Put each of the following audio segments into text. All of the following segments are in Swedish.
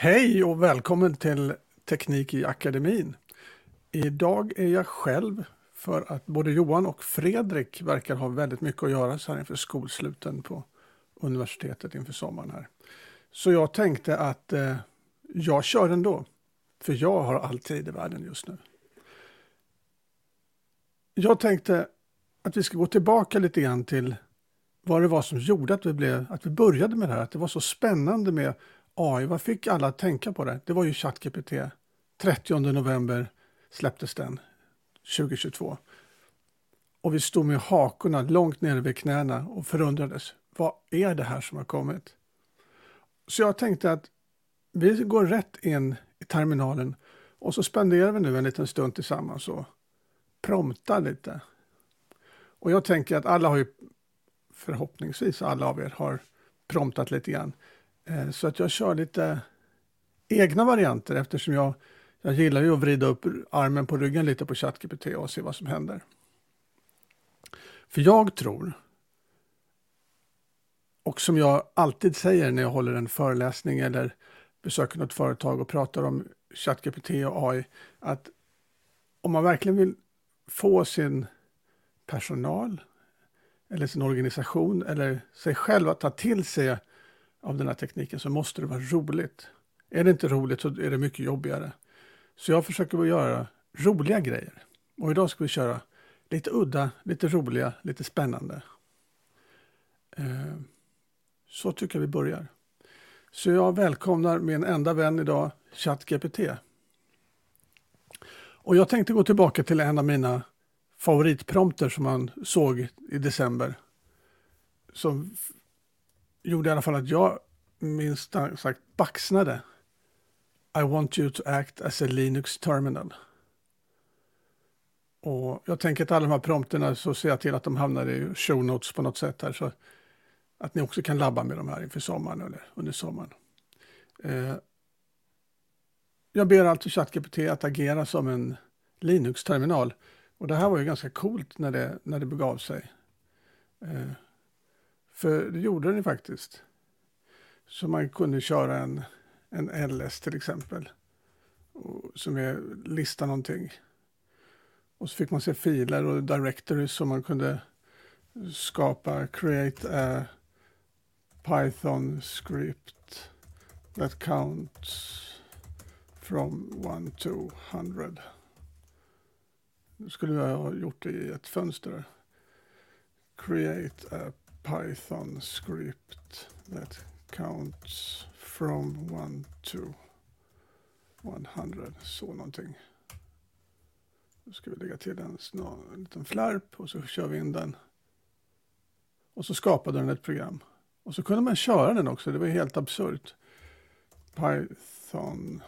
Hej och välkommen till Teknik i akademin. Idag är jag själv för att både Johan och Fredrik verkar ha väldigt mycket att göra så här inför skolsluten på universitetet inför sommaren här. Så jag tänkte att eh, jag kör ändå, för jag har all tid i världen just nu. Jag tänkte att vi ska gå tillbaka lite grann till vad det var som gjorde att vi, blev, att vi började med det här, att det var så spännande med AI. Vad fick alla att tänka på det? Det var ju ChatGPT. 30 november släpptes den 2022. Och vi stod med hakorna långt nere vid knäna och förundrades. Vad är det här som har kommit? Så jag tänkte att vi går rätt in i terminalen och så spenderar vi nu en liten stund tillsammans och promptar lite. Och jag tänker att alla har ju, förhoppningsvis alla av er har promptat lite grann. Eh, så att jag kör lite egna varianter eftersom jag, jag gillar ju att vrida upp armen på ryggen lite på ChatGPT och se vad som händer. För jag tror, och som jag alltid säger när jag håller en föreläsning eller besöker något företag och pratar om ChatGPT och AI, att om man verkligen vill få sin personal eller sin organisation eller sig själv att ta till sig av den här tekniken så måste det vara roligt. Är det inte roligt så är det mycket jobbigare. Så jag försöker göra roliga grejer. Och idag ska vi köra lite udda, lite roliga, lite spännande. Eh, så tycker jag vi börjar. Så jag välkomnar min enda vän idag, ChatGPT. Och jag tänkte gå tillbaka till en av mina favoritprompter som man såg i december. Som gjorde i alla fall att jag minst sagt baxnade. I want you to act as a Linux terminal. Och jag tänker att alla de här prompterna så ser jag till att de hamnar i show notes på något sätt här så att ni också kan labba med de här inför sommaren eller under sommaren. Eh, jag ber alltså ChatGPT att agera som en Linux-terminal. Och det här var ju ganska coolt när det, när det begav sig. Eh, för det gjorde den ju faktiskt. Så man kunde köra en, en LS till exempel. som är lista någonting. Och så fick man se filer och directories som man kunde skapa, create a Python script that counts from 1 to 100. Nu skulle jag ha gjort det i ett fönster. Create a Python script that counts from 1 to 100. Så någonting. Nu ska vi lägga till en, en liten flärp och så kör vi in den. Och så skapade den ett program. Och så kunde man köra den också. Det var helt absurt. Python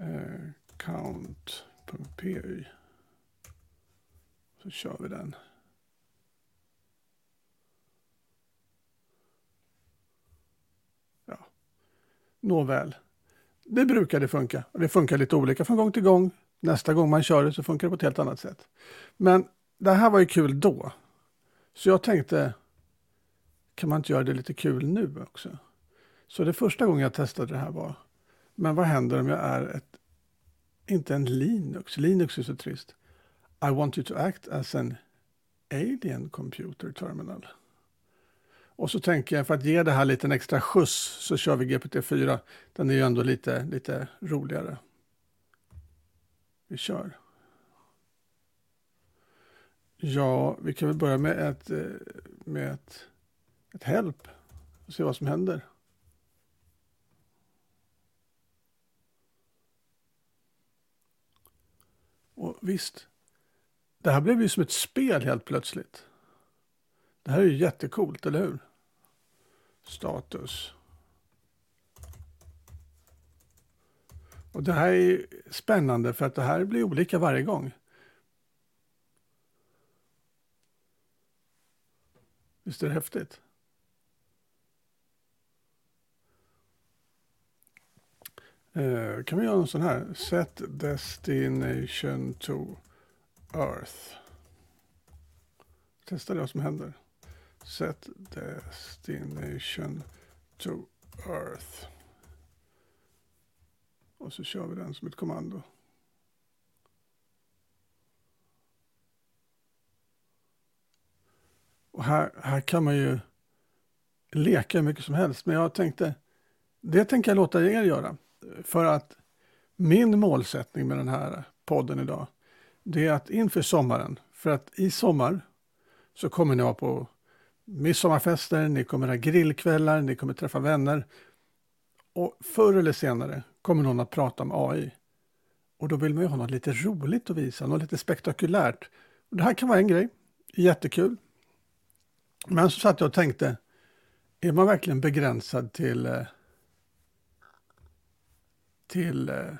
eh, count.py. Så kör vi den. Nåväl, det brukade funka. Det funkar lite olika från gång till gång. Nästa gång man kör det så funkar det på ett helt annat sätt. Men det här var ju kul då. Så jag tänkte, kan man inte göra det lite kul nu också? Så det första gången jag testade det här var, men vad händer om jag är ett, inte en Linux, Linux är så trist. I want you to act as an alien computer terminal. Och så tänker jag för att ge det här lite en extra skjuts så kör vi GPT-4. Den är ju ändå lite, lite roligare. Vi kör. Ja, vi kan väl börja med ett, eh, med ett, ett help och se vad som händer. Och visst, det här blev ju som ett spel helt plötsligt. Det här är ju jättekult, eller hur? Status. Och det här är spännande för att det här blir olika varje gång. Visst är det häftigt? Eh, kan vi göra en sån här? Set destination to Earth. Testa det vad som händer. Set destination to Earth. Och så kör vi den som ett kommando. Och här, här kan man ju leka hur mycket som helst. Men jag tänkte, det tänker jag låta er göra. För att min målsättning med den här podden idag, det är att inför sommaren, för att i sommar så kommer ni vara på midsommarfester, ni kommer ha grillkvällar, ni kommer träffa vänner. Och förr eller senare kommer någon att prata om AI. Och då vill man ju ha något lite roligt att visa, något lite spektakulärt. Och det här kan vara en grej, jättekul. Men så satt jag och tänkte, är man verkligen begränsad till, eh, till eh,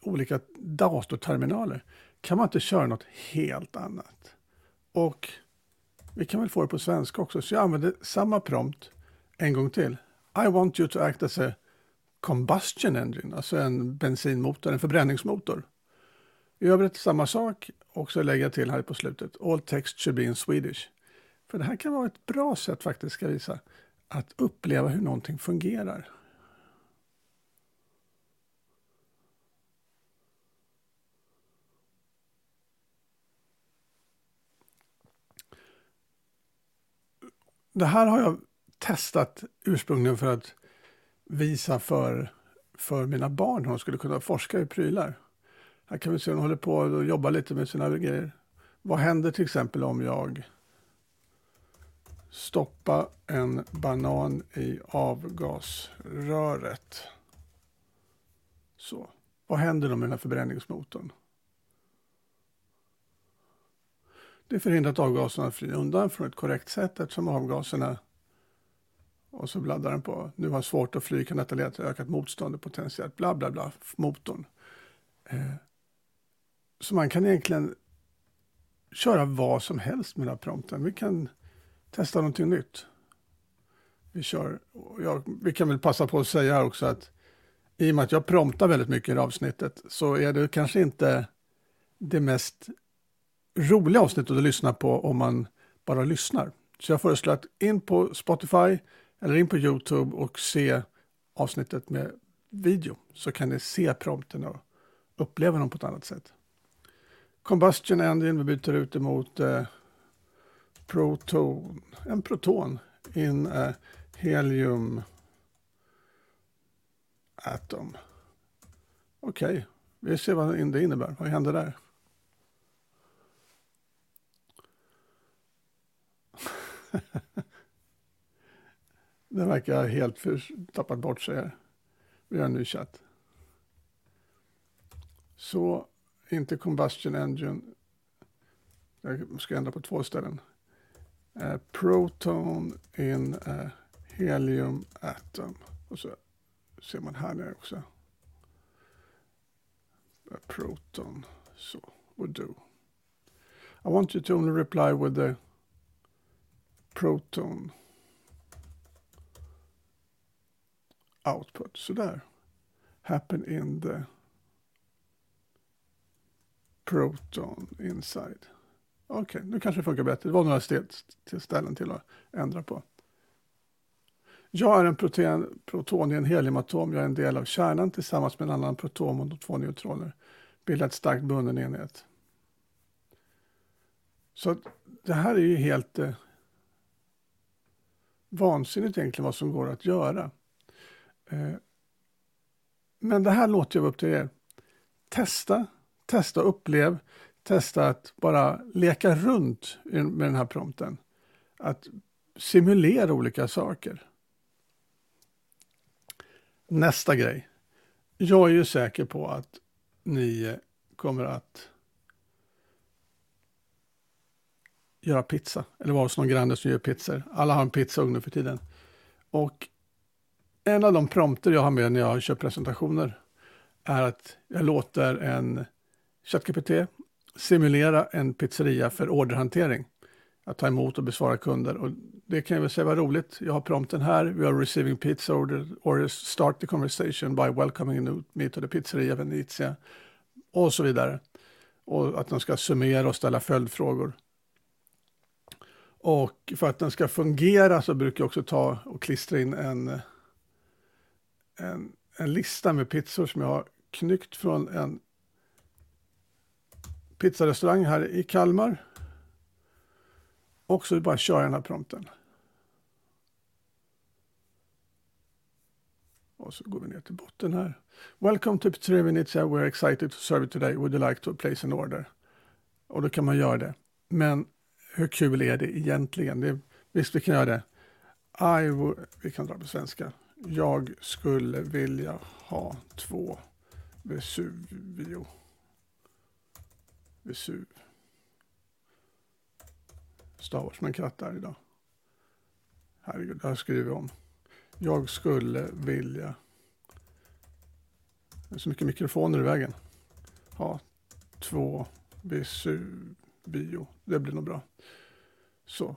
olika datorterminaler? Kan man inte köra något helt annat? Och vi kan väl få det på svenska också, så jag använder samma prompt en gång till. I want you to act as a combustion engine, alltså en bensinmotor, en förbränningsmotor. I övrigt samma sak och så lägger jag till här på slutet. All text should be in Swedish. För det här kan vara ett bra sätt faktiskt, ska visa, att uppleva hur någonting fungerar. Det här har jag testat ursprungligen för att visa för, för mina barn hur de skulle kunna forska i prylar. Här kan vi se hur de håller på och jobbar lite med sina grejer. Vad händer till exempel om jag stoppa en banan i avgasröret. Så. Vad händer då med den här förbränningsmotorn? Det förhindrar att avgaserna flyr undan från ett korrekt sätt eftersom avgaserna och så bladdar den på. Nu har svårt att fly kan detta leda till ökat motstånd och potentiellt bla bla bla motorn. Eh, så man kan egentligen köra vad som helst med den här prompten. Vi kan testa någonting nytt. Vi kör. Jag, vi kan väl passa på att säga också att i och med att jag promptar väldigt mycket i det avsnittet så är det kanske inte det mest roliga avsnittet att lyssna på om man bara lyssnar. Så jag föreslår att in på Spotify eller in på Youtube och se avsnittet med video så kan ni se prompten och uppleva dem på ett annat sätt. Combustion Engine, vi byter ut emot eh, proton, en proton in eh, helium atom. Okej, okay. vi ser vad det innebär. Vad händer där? Den verkar helt för, tappat bort sig här. Vi har en ny chatt. Så, inte combustion engine. Jag ska ändra på två ställen. Uh, proton in uh, helium atom. Och så ser man här nere också. Uh, proton. Så, would do. I want you to only reply with the proton output. Sådär. Happen in the proton inside. Okej, okay, nu kanske det funkar bättre. Det var några ställen till att ändra på. Jag är en protein, proton i en heliumatom. Jag är en del av kärnan tillsammans med en annan proton och två neutroner. Bildar ett starkt bunden enhet. Så det här är ju helt eh, vansinnigt egentligen vad som går att göra. Eh, men det här låter jag upp till er. Testa, testa och upplev testa att bara leka runt med den här prompten. Att simulera olika saker. Nästa grej. Jag är ju säker på att ni kommer att göra pizza. Eller vara hos någon granne som gör pizzor. Alla har en pizzaugn nu för tiden. Och en av de prompter jag har med när jag kör presentationer är att jag låter en ChatGPT simulera en pizzeria för orderhantering. Att ta emot och besvara kunder. Och det kan jag väl säga var roligt. Jag har prompten här. We are receiving pizza order, orders. Start the conversation by welcoming me to the pizzeria Venezia. Och så vidare. Och att de ska summera och ställa följdfrågor. Och för att den ska fungera så brukar jag också ta och klistra in en en, en lista med pizzor som jag har knyckt från en pizzarestaurang här i Kalmar. Och så bara köra den här prompten. Och så går vi ner till botten här. Welcome to Pizzeria Venezia. We're excited to serve you today. Would you like to place an order? Och då kan man göra det. Men hur kul är det egentligen? Det, visst, vi kan göra det. I vi kan dra på svenska. Jag skulle vilja ha två Vesuvio. Vesuv. Stavar som en katt där idag. Herregud, det här skriver vi om. Jag skulle vilja... Det är så mycket mikrofoner i vägen. Ha två Bio, Det blir nog bra. Så.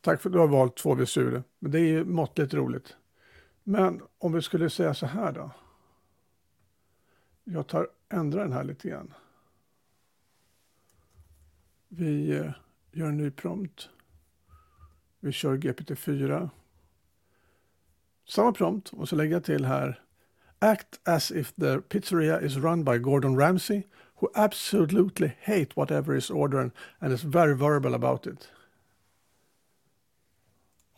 Tack för att du har valt två visurer. Men det är ju måttligt roligt. Men om vi skulle säga så här då. Jag tar, ändrar den här lite grann. Vi eh, gör en ny prompt. Vi kör GPT-4. Samma prompt och så lägger jag till här Act as if the pizzeria is run by Gordon Ramsay who absolutely hate whatever is ordered and is very verbal about it.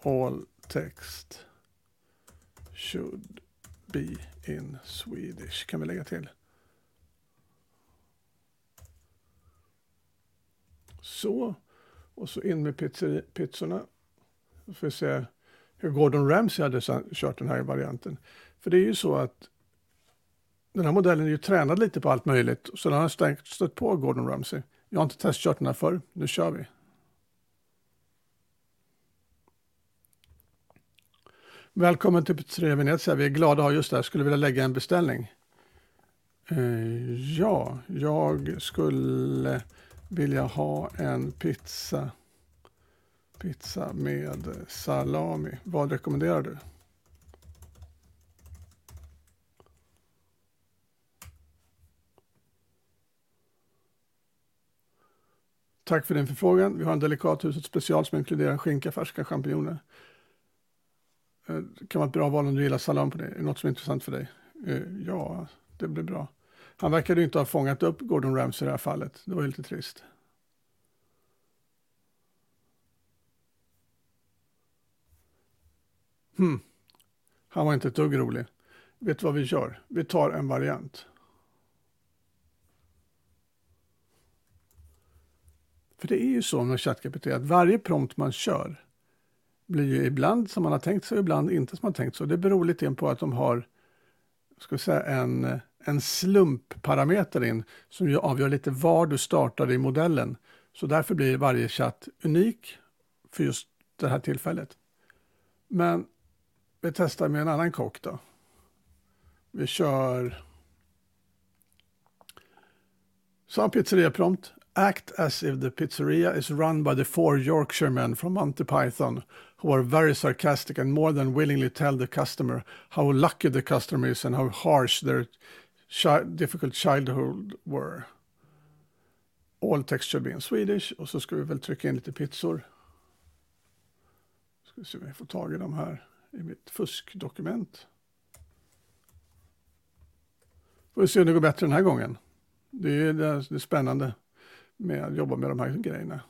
All text should be in Swedish kan vi lägga till. Så. Och så in med pizzorna. Så får vi se hur Gordon Ramsay hade kört den här varianten. För det är ju så att den här modellen är ju tränad lite på allt möjligt. Så den har stött på Gordon Ramsay. Jag har inte testkört den här förr. Nu kör vi. Välkommen till Pizzeria Venezia. Vi är glada att ha just det här. Skulle vilja lägga en beställning. Eh, ja, jag skulle vilja ha en pizza. Pizza med salami. Vad rekommenderar du? Tack för din förfrågan. Vi har en delikathuset special som inkluderar skinka, färska champinjoner. Eh, det kan vara ett bra val om du gillar salam på det. Är det något som är intressant för dig? Eh, ja, det blir bra. Han verkade ju inte ha fångat upp Gordon Ramsay i det här fallet. Det var ju lite trist. Hmm. Han var inte ett dugg rolig. Vet du vad vi gör? Vi tar en variant. För det är ju så med ChatGPT att varje prompt man kör blir ju ibland som man har tänkt sig och ibland inte som man har tänkt sig. Det beror lite på att de har ska säga, en, en slumpparameter in som ju avgör lite var du startar i modellen. Så därför blir varje chatt unik för just det här tillfället. Men vi testar med en annan kock då. Vi kör Så samma pizzeria-prompt. Act as if the pizzeria is run by the four Yorkshiremen from Monty Python who are very sarcastic and more than willingly tell the customer how lucky the customer is and how harsh their chi difficult childhood were. All text should be in Swedish och så ska vi väl trycka in lite pizzor. Ska vi se om vi får tag i dem här i mitt fuskdokument. Får vi se om det går bättre den här gången. Det är, det är spännande med att jobba med de här grejerna.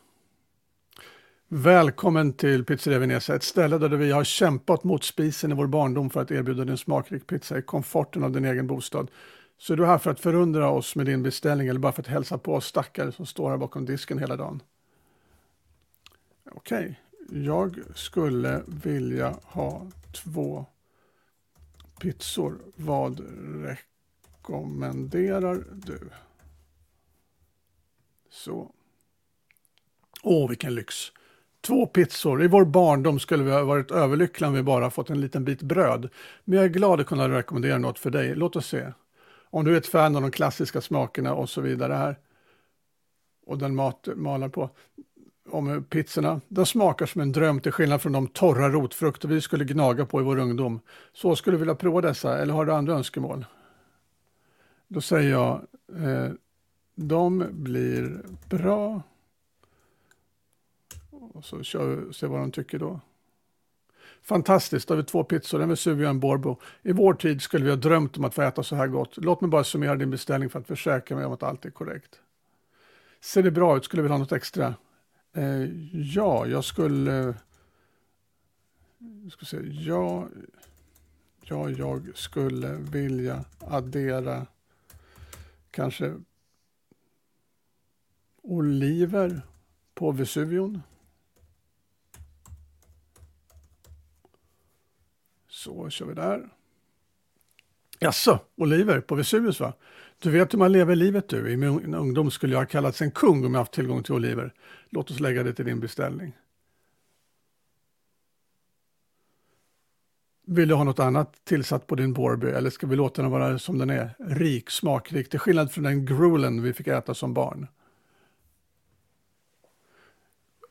Välkommen till Pizzeria Venezia, ett ställe där vi har kämpat mot spisen i vår barndom för att erbjuda din smakrik pizza i komforten av din egen bostad. Så är du här för att förundra oss med din beställning eller bara för att hälsa på oss stackare som står här bakom disken hela dagen? Okej, jag skulle vilja ha två pizzor. Vad rekommenderar du? Så. Åh, vilken lyx! Två pizzor. I vår barndom skulle vi ha varit överlyckliga om vi bara fått en liten bit bröd. Men jag är glad att kunna rekommendera något för dig. Låt oss se. Om du är ett fan av de klassiska smakerna och så vidare här. Och den mat malar på om pizzorna. De smakar som en dröm till skillnad från de torra rotfrukter vi skulle gnaga på i vår ungdom. Så skulle du vilja prova dessa eller har du andra önskemål? Då säger jag, eh, de blir bra. Och så kör vi, och ser vad de tycker då. Fantastiskt, då har vi två pizzor, en Vesuvio och en Borbo. I vår tid skulle vi ha drömt om att få äta så här gott. Låt mig bara summera din beställning för att försäkra mig om att allt är korrekt. Ser det bra ut? Skulle vi ha något extra? Eh, ja, jag skulle... Jag ska se, ja, ja, jag skulle vilja addera kanske oliver på Vesuvion. Så kör vi där. Jaså, oliver på Vesuvius va? Du vet hur man lever livet du. I min ungdom skulle jag ha kallats en kung om jag haft tillgång till oliver. Låt oss lägga det till din beställning. Vill du ha något annat tillsatt på din Borby eller ska vi låta den vara som den är? Rik, smakrik, till skillnad från den grulen vi fick äta som barn.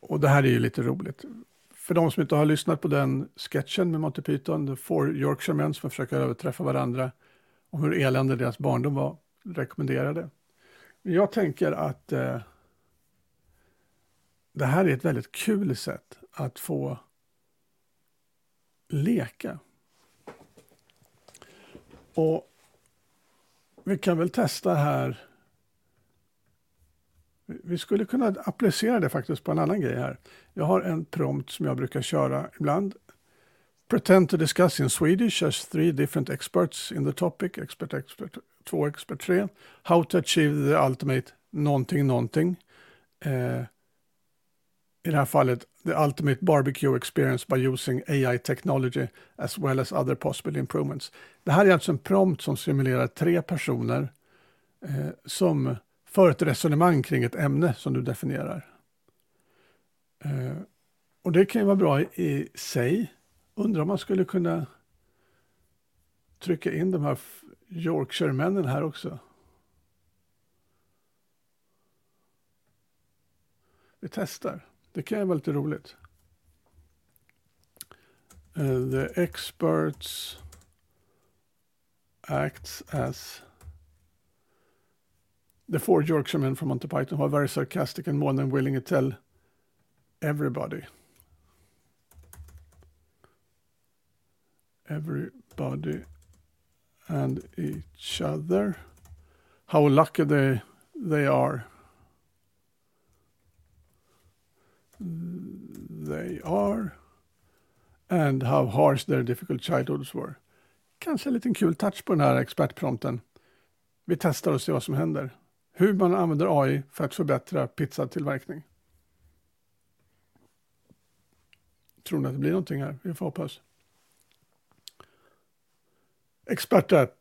Och det här är ju lite roligt. För de som inte har lyssnat på den sketchen med Monty Python, The Four Yorkshire Men som försöker överträffa varandra, och hur elände deras barndom var, rekommenderade. Men jag tänker att eh, det här är ett väldigt kul sätt att få leka. Och vi kan väl testa här. Vi skulle kunna applicera det faktiskt på en annan grej här. Jag har en prompt som jag brukar köra ibland. Pretend to discuss in Swedish as three different experts in the topic, expert, expert 2, expert 3. How to achieve the ultimate någonting, någonting. Eh, I det här fallet, the ultimate barbecue experience by using AI technology as well as other possible improvements. Det här är alltså en prompt som simulerar tre personer eh, som för ett resonemang kring ett ämne som du definierar. Eh, och det kan ju vara bra i, i sig. Undrar om man skulle kunna trycka in de här Yorkshire-männen här också. Vi testar. Det kan ju vara lite roligt. Uh, the experts acts as the four Yorkshiremen from Monty Python who are very sarcastic and more than willing to tell everybody. Everybody and each other how lucky they, they are they are and how harsh their difficult childhoods were. Kanske en liten kul touch på den här expertprompten. Vi testar och ser vad som händer. Hur man använder AI för att förbättra pizzatillverkning. Tror ni att det blir någonting här? Vi får hoppas. Expert 1.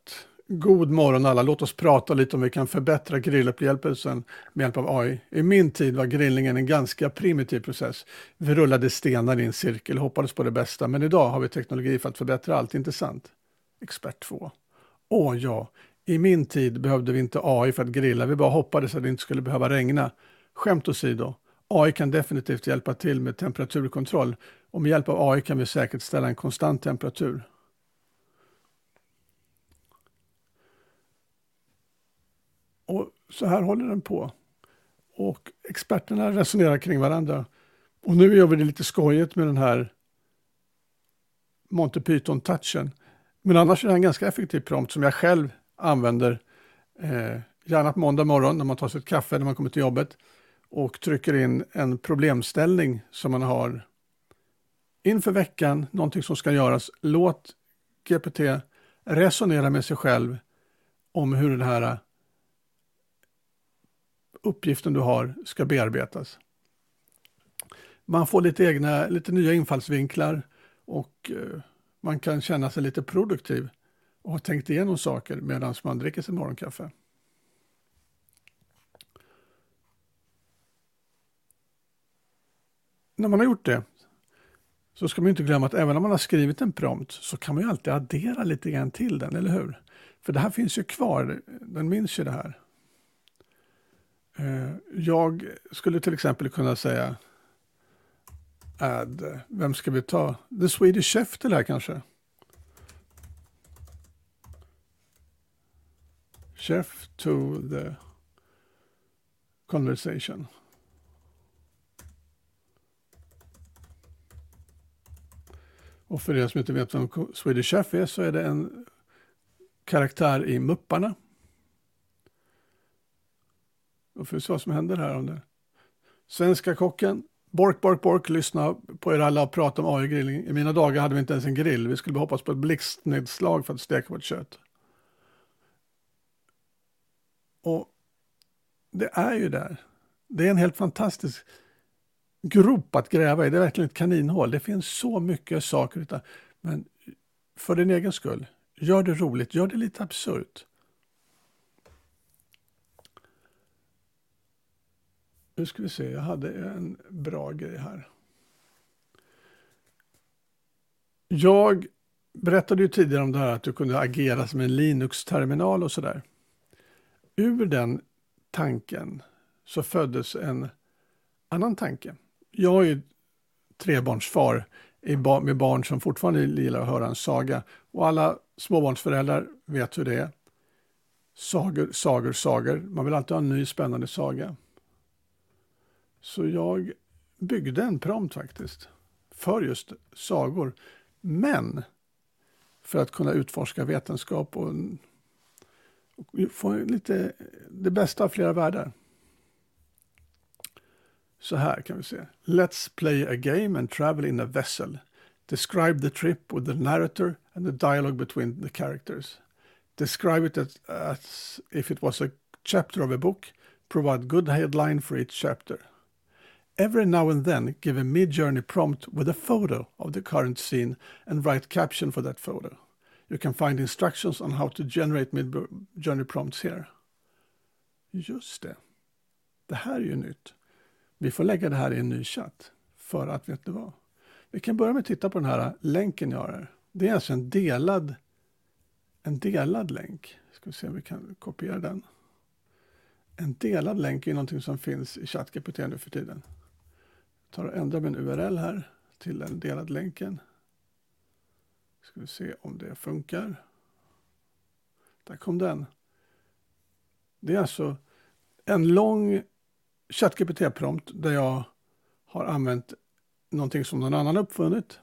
God morgon alla. Låt oss prata lite om hur vi kan förbättra grillupplevelsen med hjälp av AI. I min tid var grillningen en ganska primitiv process. Vi rullade stenar i en cirkel och hoppades på det bästa, men idag har vi teknologi för att förbättra allt, inte sant? Expert 2. Åh ja, i min tid behövde vi inte AI för att grilla, vi bara hoppades att det inte skulle behöva regna. Skämt åsido, AI kan definitivt hjälpa till med temperaturkontroll och med hjälp av AI kan vi säkerställa en konstant temperatur. Och så här håller den på. Och experterna resonerar kring varandra. Och nu gör vi det lite skojigt med den här Monty Python-touchen. Men annars är det en ganska effektiv prompt som jag själv använder eh, gärna på måndag morgon när man tar sitt kaffe när man kommer till jobbet och trycker in en problemställning som man har inför veckan, någonting som ska göras. Låt GPT resonera med sig själv om hur den här eh, uppgiften du har ska bearbetas. Man får lite egna, lite nya infallsvinklar och eh, man kan känna sig lite produktiv och har tänkt igenom saker medan man dricker sin morgonkaffe. När man har gjort det så ska man inte glömma att även om man har skrivit en prompt så kan man ju alltid addera lite grann till den, eller hur? För det här finns ju kvar, den minns ju det här. Eh, jag skulle till exempel kunna säga add, vem ska vi ta? The Swedish Chef till det här kanske? Chef to the conversation. Och för er som inte vet vem Swedish Chef är så är det en karaktär i Mupparna. Och får vi se vad som händer här. Om det. Svenska kocken, Bork, bork, bork, lyssna på er alla och prata om AI-grillning. I mina dagar hade vi inte ens en grill. Vi skulle bara hoppas på ett blixtnedslag för att steka vårt kött. Och det är ju där. Det är en helt fantastisk grop att gräva i. Det är verkligen ett kaninhål. Det finns så mycket saker. Utan, men för din egen skull, gör det roligt, gör det lite absurt. Nu ska vi se, jag hade en bra grej här. Jag berättade ju tidigare om det här att du kunde agera som en Linux-terminal och sådär. Ur den tanken så föddes en annan tanke. Jag är trebarnsfar med barn som fortfarande gillar att höra en saga. Och alla småbarnsföräldrar vet hur det är. Sagor, sagor, sagor. Man vill alltid ha en ny spännande saga. Så jag byggde en prompt faktiskt för just sagor. Men för att kunna utforska vetenskap och få lite det bästa av flera världar. Så här kan vi se. Let's play a game and travel in a vessel. Describe the trip with the narrator and the dialogue between the characters. Describe it as, as if it was a chapter of a book. Provide good headline for each chapter. Every now and then give a mid-journey prompt with a photo of the current scene and write caption for that photo. You can find instructions on how to generate Midjourney prompts here. Just det. Det här är ju nytt. Vi får lägga det här i en ny chatt. För att, vet du vad? Vi kan börja med att titta på den här länken jag har här. Det är alltså en delad, en delad länk. Ska vi se om vi kan kopiera den. En delad länk är någonting som finns i ChatGPT nu för tiden. Jag tar och ändrar min URL här till den delad länken. Ska vi se om det funkar. Där kom den. Det är alltså en lång ChatGPT-prompt där jag har använt någonting som någon annan uppfunnit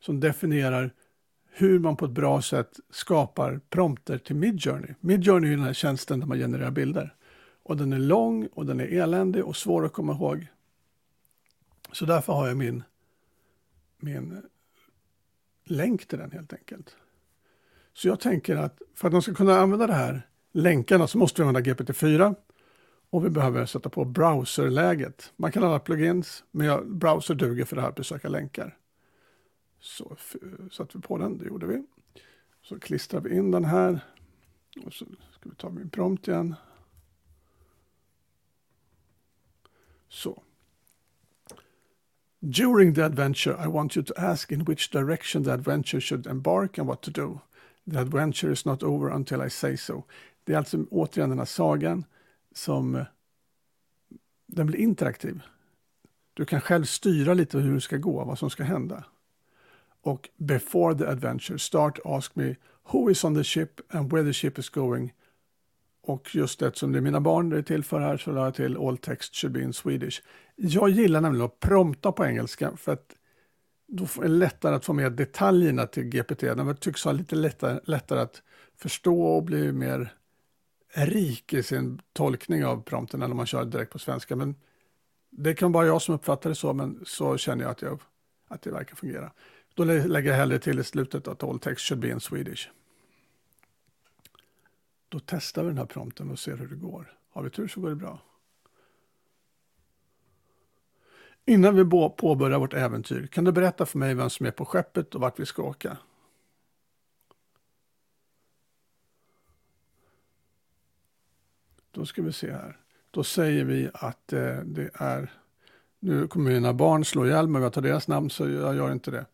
som definierar hur man på ett bra sätt skapar prompter till Midjourney. Midjourney är den här tjänsten där man genererar bilder. Och den är lång och den är eländig och svår att komma ihåg. Så därför har jag min, min länk till den helt enkelt. Så jag tänker att för att de ska kunna använda de här länkarna så måste vi använda GPT-4 och vi behöver sätta på browserläget. Man kan använda plugins, men browser duger för det här att besöka länkar. Så satte vi på den, det gjorde vi. Så klistrar vi in den här. Och så ska vi ta min prompt igen. Så. During the adventure I want you to ask in which direction the adventure should embark and what to do. The adventure is not over until I say so. Det är alltså återigen den här sagan som eh, den blir interaktiv. Du kan själv styra lite hur det ska gå, vad som ska hända. Och before the adventure, start ask me who is on the ship and where the ship is going. Och just eftersom det är mina barn det är till för här så la jag till all text should be in Swedish. Jag gillar nämligen att prompta på engelska för att då är det lättare att få med detaljerna till GPT. Den tycks ha lite lättare, lättare att förstå och bli mer rik i sin tolkning av prompten än om man kör direkt på svenska. Men det kan vara jag som uppfattar det så, men så känner jag att, jag, att det verkar fungera. Då lägger jag hellre till i slutet att all text should be in Swedish. Då testar vi den här prompten och ser hur det går. Har vi tur så går det bra. Innan vi påbörjar vårt äventyr, kan du berätta för mig vem som är på skeppet och vart vi ska åka? Då ska vi se här. Då säger vi att eh, det är... Nu kommer mina barn slå ihjäl mig jag tar deras namn så jag gör inte det.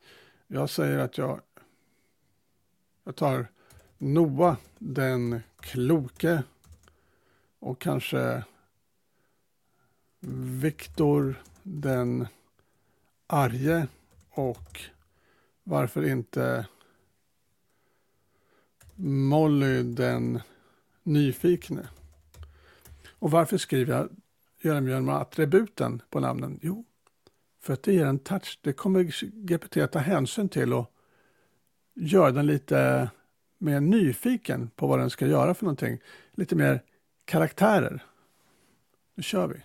Jag säger att jag, jag tar Noa den kloke och kanske Viktor den arge och varför inte Molly den nyfikne. Och varför skriver jag Göran Björnman attributen på namnen? Jo, för att det ger en touch. Det kommer GPT att ta hänsyn till och göra den lite mer nyfiken på vad den ska göra för någonting. Lite mer karaktärer. Nu kör vi.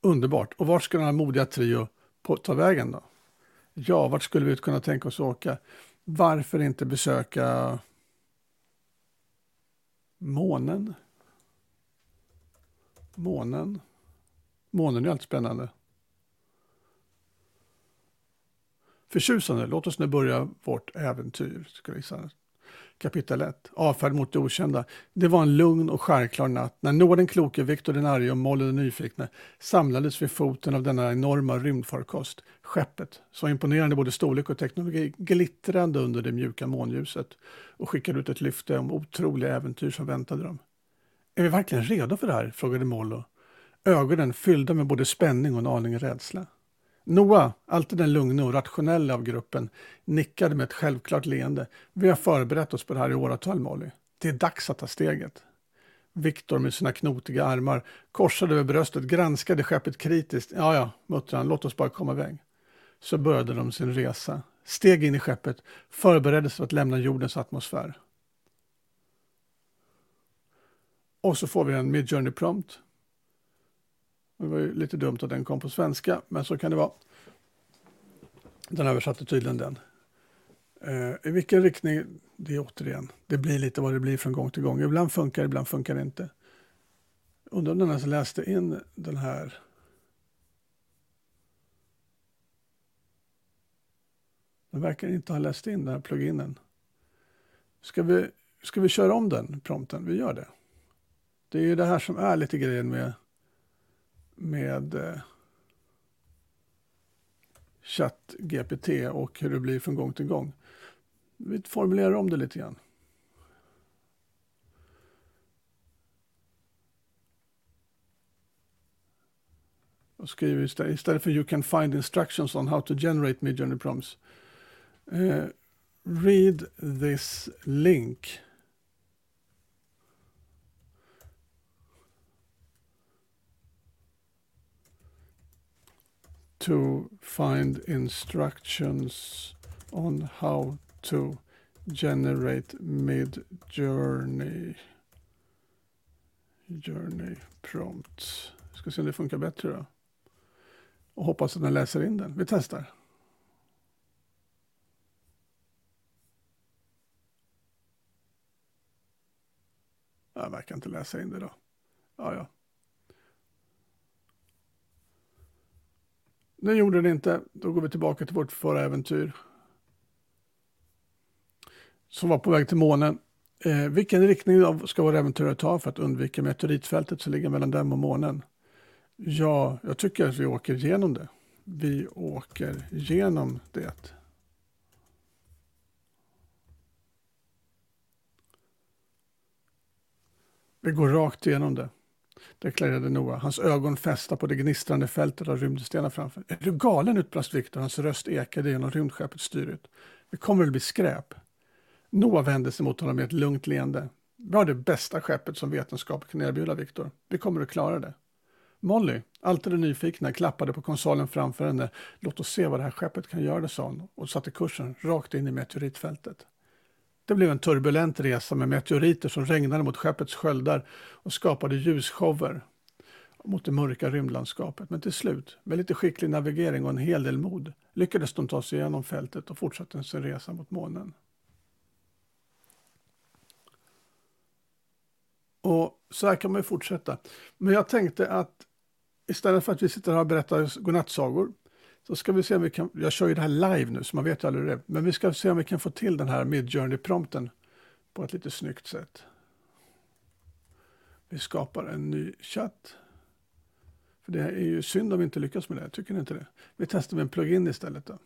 Underbart. Och vart ska den här modiga trio ta vägen då? Ja, vart skulle vi kunna tänka oss åka? Varför inte besöka månen? Månen. Månen är alltid spännande. Förtjusande. Låt oss nu börja vårt äventyr. Ska vi säga. Kapitel 1. Avfärd mot det okända. Det var en lugn och skärklar natt när Noah den kloke, Viktor den arge och Molly den nyfikne samlades vid foten av denna enorma rymdfarkost. Skeppet, så imponerande både storlek och teknologi, glittrande under det mjuka månljuset och skickade ut ett lyfte om otroliga äventyr som väntade dem. Är vi verkligen redo för det här? frågade Mollo. Ögonen fyllda med både spänning och en aning rädsla. Noah, alltid den lugna och rationella av gruppen, nickade med ett självklart leende. Vi har förberett oss på det här i åratal, Molly. Det är dags att ta steget. Viktor med sina knotiga armar korsade över bröstet granskade skeppet kritiskt. Ja, ja, muttrade han, låt oss bara komma iväg. Så började de sin resa, steg in i skeppet, förberedde sig för att lämna jordens atmosfär. Och så får vi en mid-journey prompt det var ju lite dumt att den kom på svenska, men så kan det vara. Den översatte tydligen den. Eh, I vilken riktning? Det är återigen, det blir lite vad det blir från gång till gång. Ibland funkar det, ibland funkar det inte. Undrar om den ens läste in den här. Den verkar inte ha läst in den här pluginen. Ska vi, ska vi köra om den prompten? Vi gör det. Det är ju det här som är lite grejen med med eh, ChatGPT och hur det blir från gång till gång. Vi formulerar om det lite grann. Och skriver istället, istället för you can find instructions on how to generate mid-journey prompts. Eh, read this link to find instructions on how to generate mid-journey journey prompts. Ska se om det funkar bättre då. Och hoppas att den läser in den. Vi testar. Jag verkar inte läsa in det då. Ja, ja. Nu gjorde det inte. Då går vi tillbaka till vårt förra äventyr. Som var på väg till månen. Eh, vilken riktning ska våra äventyr ta för att undvika meteoritfältet som ligger mellan dem och månen? Ja, jag tycker att vi åker igenom det. Vi åker genom det. Vi går rakt igenom det deklarerade Noah, hans ögon fästa på det gnistrande fältet av rymdstenar framför. Är du galen? utbrast Viktor, hans röst ekade genom rymdskeppets styret. Det kommer väl bli skräp? Noah vände sig mot honom med ett lugnt leende. Vi har det bästa skeppet som vetenskapen kan erbjuda, Viktor. Vi kommer att klara det. Molly, alltid den nyfikna, klappade på konsolen framför henne. Låt oss se vad det här skeppet kan göra, sa hon och satte kursen rakt in i meteoritfältet. Det blev en turbulent resa med meteoriter som regnade mot skeppets sköldar och skapade ljusshower mot det mörka rymdlandskapet. Men till slut, med lite skicklig navigering och en hel del mod, lyckades de ta sig igenom fältet och fortsatte sin resa mot månen. Och så här kan man ju fortsätta. Men jag tänkte att istället för att vi sitter här och berättar godnattsagor så ska vi se om vi kan, jag kör ju det här live nu så man vet ju aldrig hur det är, men vi ska se om vi kan få till den här Midjourney-prompten på ett lite snyggt sätt. Vi skapar en ny chatt. För det är ju synd om vi inte lyckas med det, tycker ni inte det? Vi testar med en plugin istället då.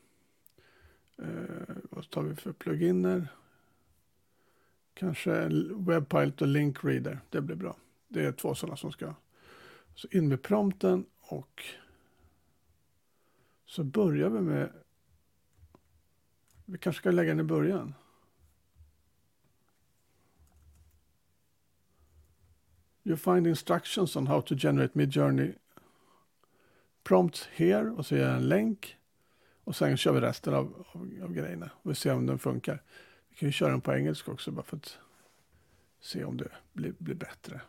Eh, vad tar vi för pluginer? Kanske Webpilot och LinkReader, det blir bra. Det är två sådana som ska. Så in med prompten och så börjar vi med... Vi kanske ska lägga den i början. You find instructions on how to generate midjourney prompt here och så ger jag en länk. Och sen kör vi resten av, av, av grejerna. Vi ser om den funkar. Vi kan ju köra den på engelska också bara för att se om det blir, blir bättre.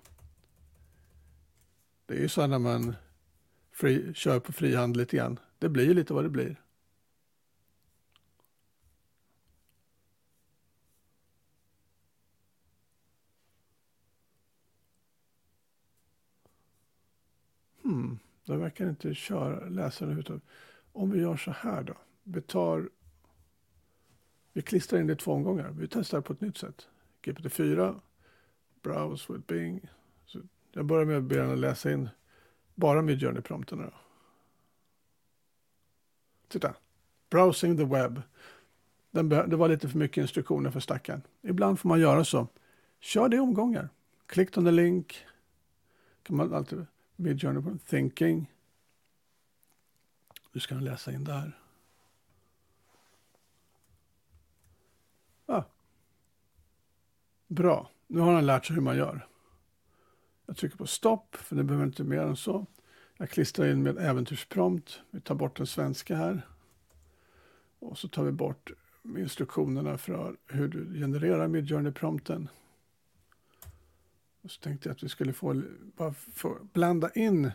Det är ju så när man fri, kör på frihand lite grann. Det blir ju lite vad det blir. Hmm, det verkar inte köra, läsaren överhuvudtaget. Om vi gör så här då. Vi tar... Vi klistrar in det två omgångar. Vi testar på ett nytt sätt. GPT-4, browse with Bing. Så jag börjar med att be den läsa in bara Midjourney-prompterna. Titta. Browsing the web. Den det var lite för mycket instruktioner för stackaren. Ibland får man göra så. Kör det i omgångar. Click on the link. Kan man alltid Midjourney thinking. Nu ska den läsa in där. Ah. Bra. Nu har han lärt sig hur man gör. Jag trycker på stopp, för det behöver inte mer än så. Jag klistrar in med äventyrsprompt. Vi tar bort den svenska här. Och så tar vi bort instruktionerna för hur du genererar Midjourney-prompten. Och så tänkte jag att vi skulle få, bara få blanda in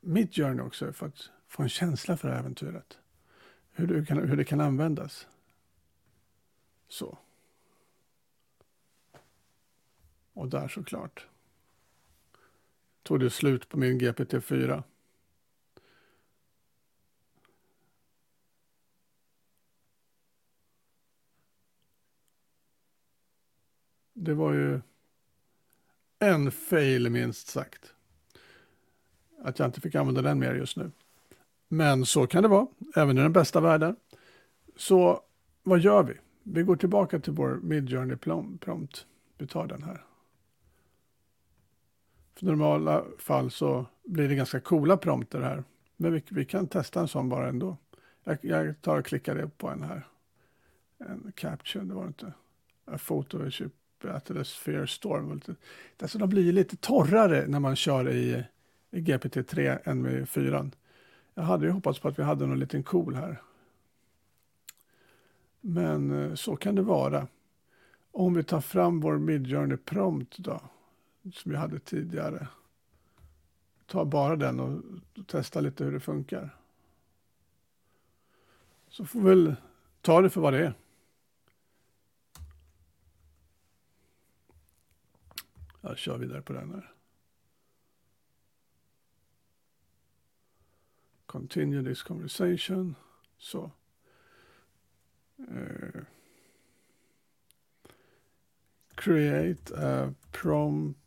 Midjourney också för att få en känsla för äventyret. Hur du kan, hur det kan användas. Så. Och där såklart tog det slut på min GPT-4. Det var ju en fail minst sagt. Att jag inte fick använda den mer just nu. Men så kan det vara, även i den bästa världen. Så vad gör vi? Vi går tillbaka till vår Midjourney prompt. Vi tar den här. För normala fall så blir det ganska coola prompter här. Men vi, vi kan testa en sån bara ändå. Jag, jag tar och klickar på en här. En capture, det var det inte. A photo chip at the sphere storm. Alltså de blir lite torrare när man kör i, i GPT-3 än med 4. Jag hade ju hoppats på att vi hade någon liten cool här. Men eh, så kan det vara. Om vi tar fram vår Midjourney prompt då som jag hade tidigare. Ta bara den och testa lite hur det funkar. Så får vi väl ta det för vad det är. Jag kör vidare på den här. Continue this conversation. Så. Uh, create a prompt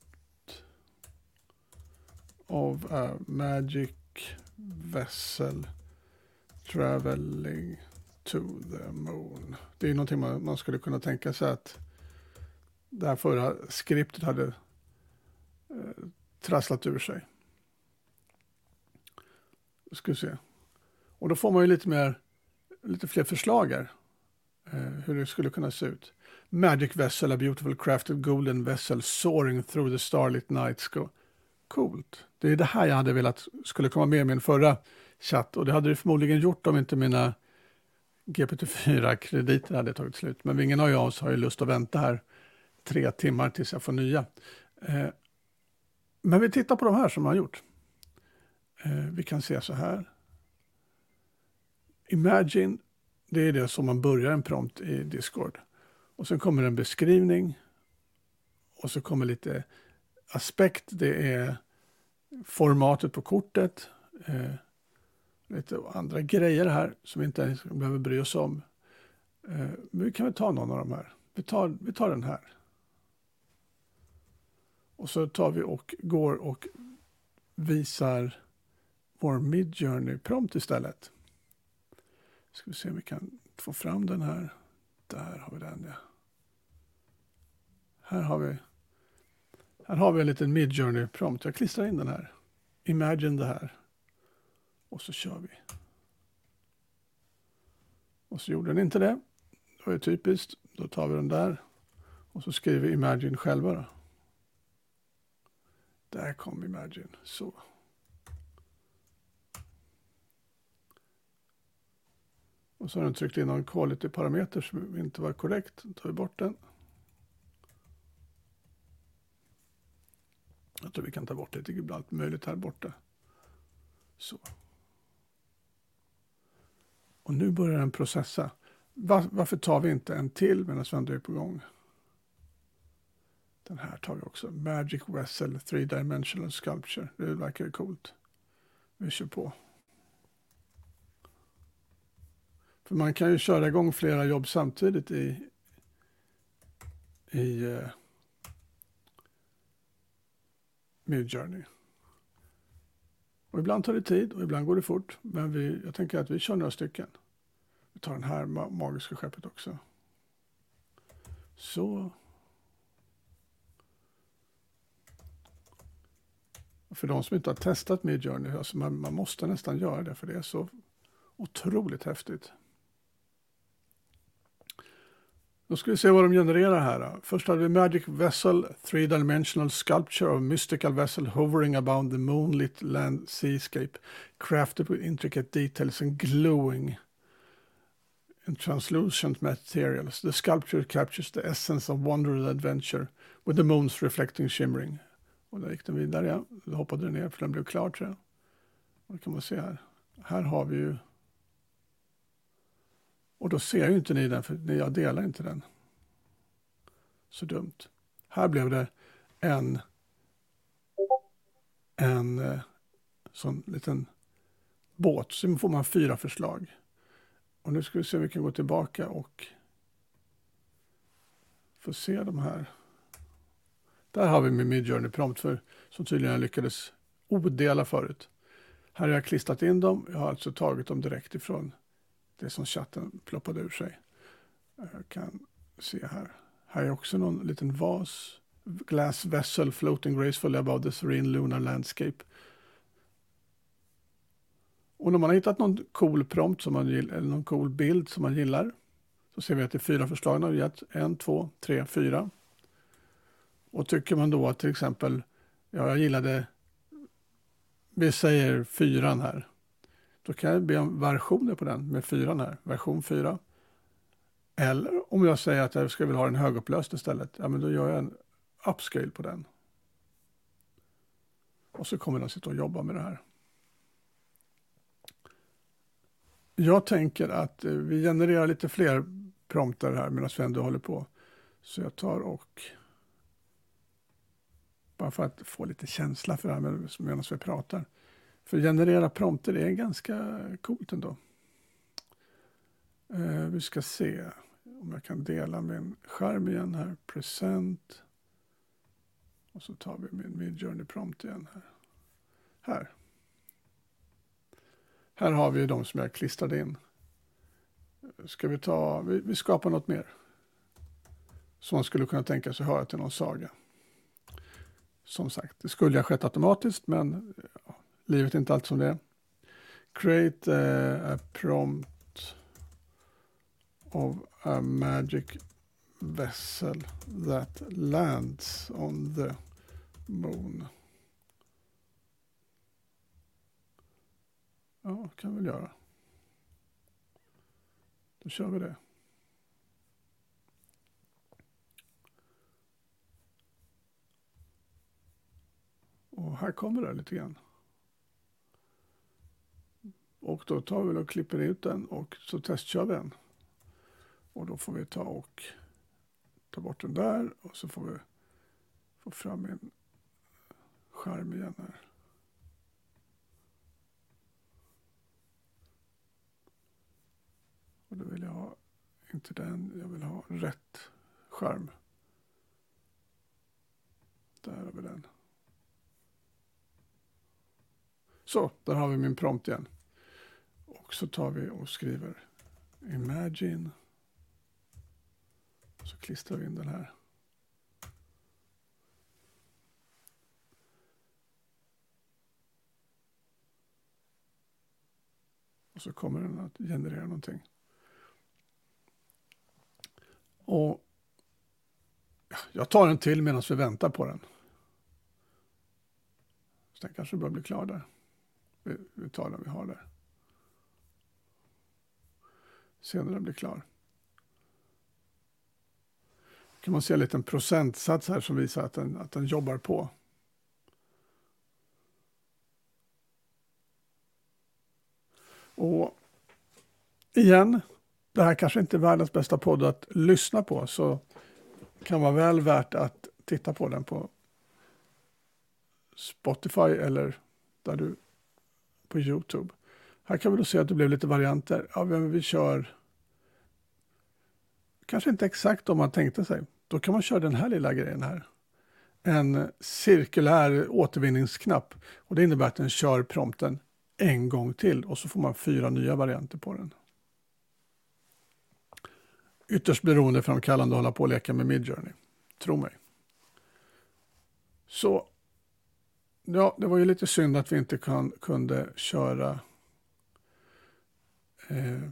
of a eh, magic vessel traveling to the moon. Det är någonting man, man skulle kunna tänka sig att det här förra skriptet hade eh, trasslat ur sig. Ska vi se. Och då får man ju lite mer, lite fler förslag här. Eh, hur det skulle kunna se ut. Magic vessel, a beautiful crafted golden vessel soaring through the starlit night sky. Coolt. Det är det här jag hade velat skulle komma med i min förra chatt och det hade det förmodligen gjort om inte mina GPT-4-krediter hade tagit slut. Men ingen av oss har ju lust att vänta här tre timmar tills jag får nya. Eh, men vi tittar på de här som har gjort. Eh, vi kan se så här. Imagine, det är det som man börjar en prompt i Discord. Och sen kommer en beskrivning. Och så kommer lite aspekt. Det är formatet på kortet. Eh, lite andra grejer här som vi inte ens behöver bry oss om. Eh, vi kan väl ta någon av de här. Vi tar, vi tar den här. Och så tar vi och går och visar vår Midjourney-prompt istället. Ska vi se om vi kan få fram den här. Där har vi den ja. Här har vi här har vi en liten midjourney prompt. Jag klistrar in den här. Imagine det här. Och så kör vi. Och så gjorde den inte det. Det var ju typiskt. Då tar vi den där. Och så skriver vi Imagine själva då. Där kom Imagine. Så. Och så har den tryckt in någon quality-parameter som inte var korrekt. Då tar vi bort den. Jag tror vi kan ta bort lite allt möjligt här borta. Så. Och nu börjar den processa. Var, varför tar vi inte en till medan vi ändå är på gång? Den här tar vi också. Magic Vessel 3 Dimensional Sculpture. Det verkar ju coolt. Vi kör på. För man kan ju köra igång flera jobb samtidigt i, i eh, uh, Midjourney. Och ibland tar det tid och ibland går det fort. Men vi, jag tänker att vi kör några stycken. Vi tar den här magiska skeppet också. Så. För de som inte har testat Midjourney, alltså man, man måste nästan göra det för det är så otroligt häftigt. Då ska vi se vad de genererar här. Då. Först hade vi Magic Vessel, Three Dimensional Sculpture of Mystical Vessel hovering about the moonlit land seascape, crafted with intricate details and glowing in translucent materials. The sculpture captures the essence of wonder and adventure with the moons reflecting shimmering. Och där gick den vidare, ja. Då hoppade den ner för den blev klar tror jag. Vad kan man se här. Här har vi ju och då ser ju inte ni den, för jag delar inte den. Så dumt. Här blev det en, en eh, sån liten båt. Så får man fyra förslag. Och nu ska vi se om vi kan gå tillbaka och få se de här. Där har vi min Midjourney prompt för, som tydligen jag lyckades odela förut. Här har jag klistrat in dem. Jag har alltså tagit dem direkt ifrån det som chatten ploppade ur sig. Jag kan se här. Här är också någon liten vas. Glass vessel floating gracefully above the serene lunar landscape. Och när man har hittat någon cool prompt som man gillar, eller någon cool bild som man gillar så ser vi att det är fyra förslag har gett. En, två, tre, fyra. Och tycker man då att till exempel, ja jag gillade, vi säger fyran här. Då kan jag be om versioner på den med fyran här, version 4. Eller om jag säger att jag ska vilja ha den högupplöst istället, ja men då gör jag en upscale på den. Och så kommer den sitta och jobba med det här. Jag tänker att eh, vi genererar lite fler prompter här medan vi ändå håller på. Så jag tar och bara för att få lite känsla för det här medan vi pratar. För att generera prompter är ganska coolt ändå. Eh, vi ska se om jag kan dela min skärm igen här. Present. Och så tar vi min Midjourney prompt igen här. Här. Här har vi de som jag klistrade in. Ska vi ta, vi, vi skapar något mer. Som man skulle kunna tänka sig höra till någon saga. Som sagt, det skulle ha skett automatiskt men ja, Livet är inte allt som det är. Create a prompt of a magic vessel that lands on the moon. Ja, kan vi väl göra. Då kör vi det. Och här kommer det lite grann. Och då tar vi och klipper ut den och så testkör vi den. Och då får vi ta och ta bort den där och så får vi få fram en skärm igen här. Och då vill jag ha, inte den, jag vill ha rätt skärm. Där har vi den. Så, där har vi min prompt igen. Och så tar vi och skriver Imagine. Så klistrar vi in den här. Och så kommer den att generera någonting. Och jag tar en till medan vi väntar på den. Så den kanske börjar bli klar där. Vi, vi tar den vi har där. Se när den blir klar. kan man se en liten procentsats här som visar att den, att den jobbar på. Och igen, det här kanske inte är världens bästa podd att lyssna på, så kan vara väl värt att titta på den på Spotify eller där du på Youtube. Här kan vi då se att det blev lite varianter. Ja, vi kör kanske inte exakt om man tänkte sig. Då kan man köra den här lilla grejen här. En cirkulär återvinningsknapp. Och det innebär att den kör prompten en gång till och så får man fyra nya varianter på den. Ytterst beroendeframkallande att hålla på och leka med Midjourney. Tro mig. Så, ja, det var ju lite synd att vi inte kan, kunde köra eh,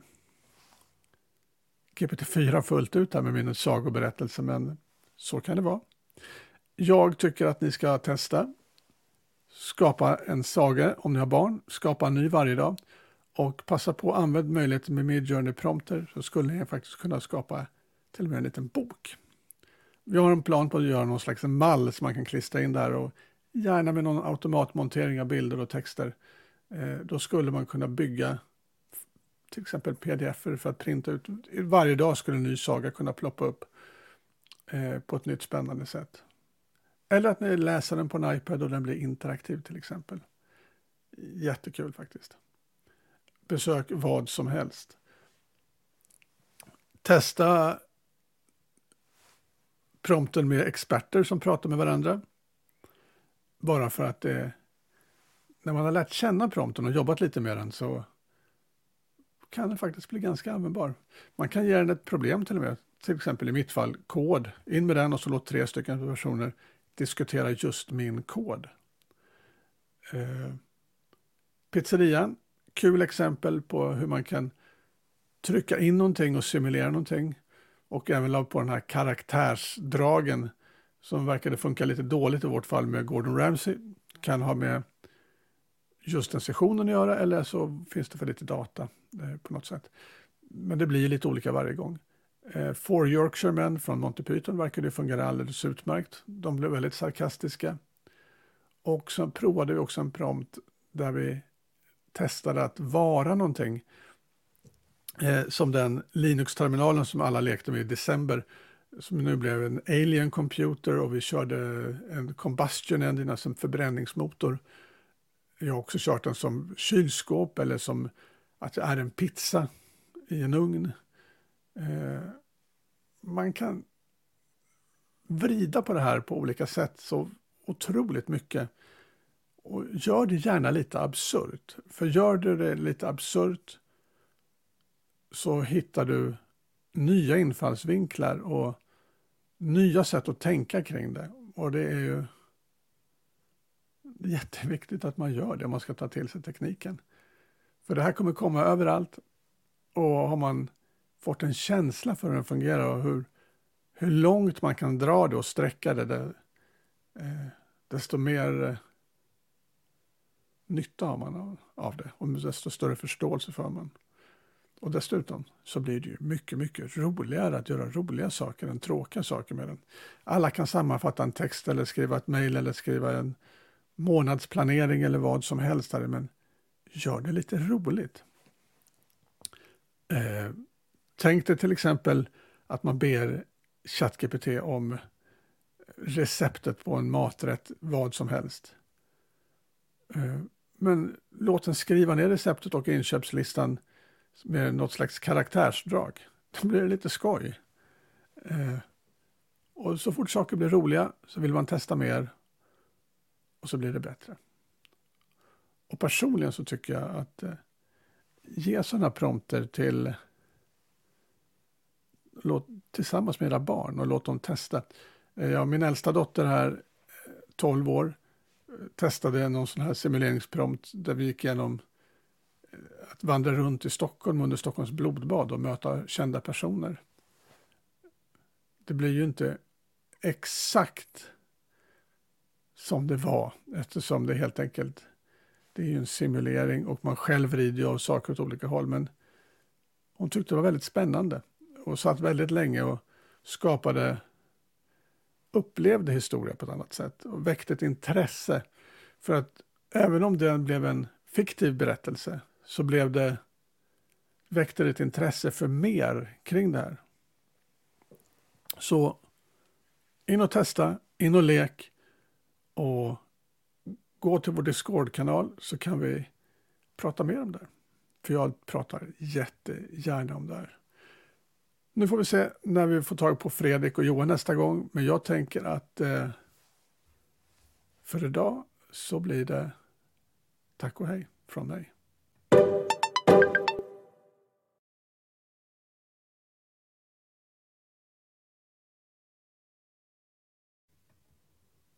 GPT-4 fullt ut här med min sagoberättelse, men så kan det vara. Jag tycker att ni ska testa. Skapa en saga om ni har barn, skapa en ny varje dag och passa på att använda möjligheten med Midjourney prompter så skulle ni faktiskt kunna skapa till och med en liten bok. Vi har en plan på att göra någon slags mall som man kan klistra in där och gärna med någon automatmontering av bilder och texter. Eh, då skulle man kunna bygga till exempel pdf för att printa ut. Varje dag skulle en ny saga kunna ploppa upp eh, på ett nytt spännande sätt. Eller att ni läser den på en iPad och den blir interaktiv till exempel. Jättekul faktiskt. Besök vad som helst. Testa prompten med experter som pratar med varandra. Bara för att det, när man har lärt känna prompten och jobbat lite med den så kan den faktiskt bli ganska användbar. Man kan ge den ett problem till och med, till exempel i mitt fall kod. In med den och så låt tre stycken personer diskutera just min kod. Eh, pizzerian, kul exempel på hur man kan trycka in någonting och simulera någonting. Och även la på den här karaktärsdragen som verkade funka lite dåligt i vårt fall med Gordon Ramsay. Kan ha med just den sessionen att göra eller så finns det för lite data eh, på något sätt. Men det blir lite olika varje gång. Eh, Four Yorkshiremen från Monty Python verkade fungera alldeles utmärkt. De blev väldigt sarkastiska. Och så provade vi också en prompt där vi testade att vara någonting. Eh, som den Linux-terminalen som alla lekte med i december. Som nu blev en Alien Computer och vi körde en Combustion Engine, alltså en förbränningsmotor jag har också kört den som kylskåp eller som att det är en pizza i en ugn. Eh, man kan vrida på det här på olika sätt så otroligt mycket. Och gör det gärna lite absurt. För gör du det lite absurt så hittar du nya infallsvinklar och nya sätt att tänka kring det. Och det är ju jätteviktigt att man gör det om man ska ta till sig tekniken. För det här kommer komma överallt och har man fått en känsla för hur den fungerar och hur, hur långt man kan dra det och sträcka det, det eh, desto mer eh, nytta har man av, av det och desto större förståelse för man. Och dessutom så blir det ju mycket, mycket roligare att göra roliga saker än tråkiga saker med den. Alla kan sammanfatta en text eller skriva ett mejl eller skriva en månadsplanering eller vad som helst. Men gör det lite roligt. Eh, tänk dig till exempel att man ber ChatGPT om receptet på en maträtt, vad som helst. Eh, men låt den skriva ner receptet och inköpslistan med något slags karaktärsdrag. Då blir det lite skoj. Eh, och så fort saker blir roliga så vill man testa mer och så blir det bättre. Och personligen så tycker jag att eh, ge sådana prompter till låt, tillsammans med era barn och låt dem testa. Eh, ja, min äldsta dotter här, eh, 12 år, eh, testade någon sån här simuleringsprompt där vi gick igenom eh, att vandra runt i Stockholm under Stockholms blodbad och möta kända personer. Det blir ju inte exakt som det var eftersom det helt enkelt det är ju en simulering och man själv rider ju av saker åt olika håll. Men Hon tyckte det var väldigt spännande och satt väldigt länge och skapade, upplevde historia på ett annat sätt och väckte ett intresse. För att även om det blev en fiktiv berättelse så blev det, väckte det ett intresse för mer kring det här. Så in och testa, in och lek och gå till vår Discord-kanal så kan vi prata mer om det. För jag pratar jättegärna om det här. Nu får vi se när vi får tag på Fredrik och Johan nästa gång. Men jag tänker att eh, för idag så blir det tack och hej från mig.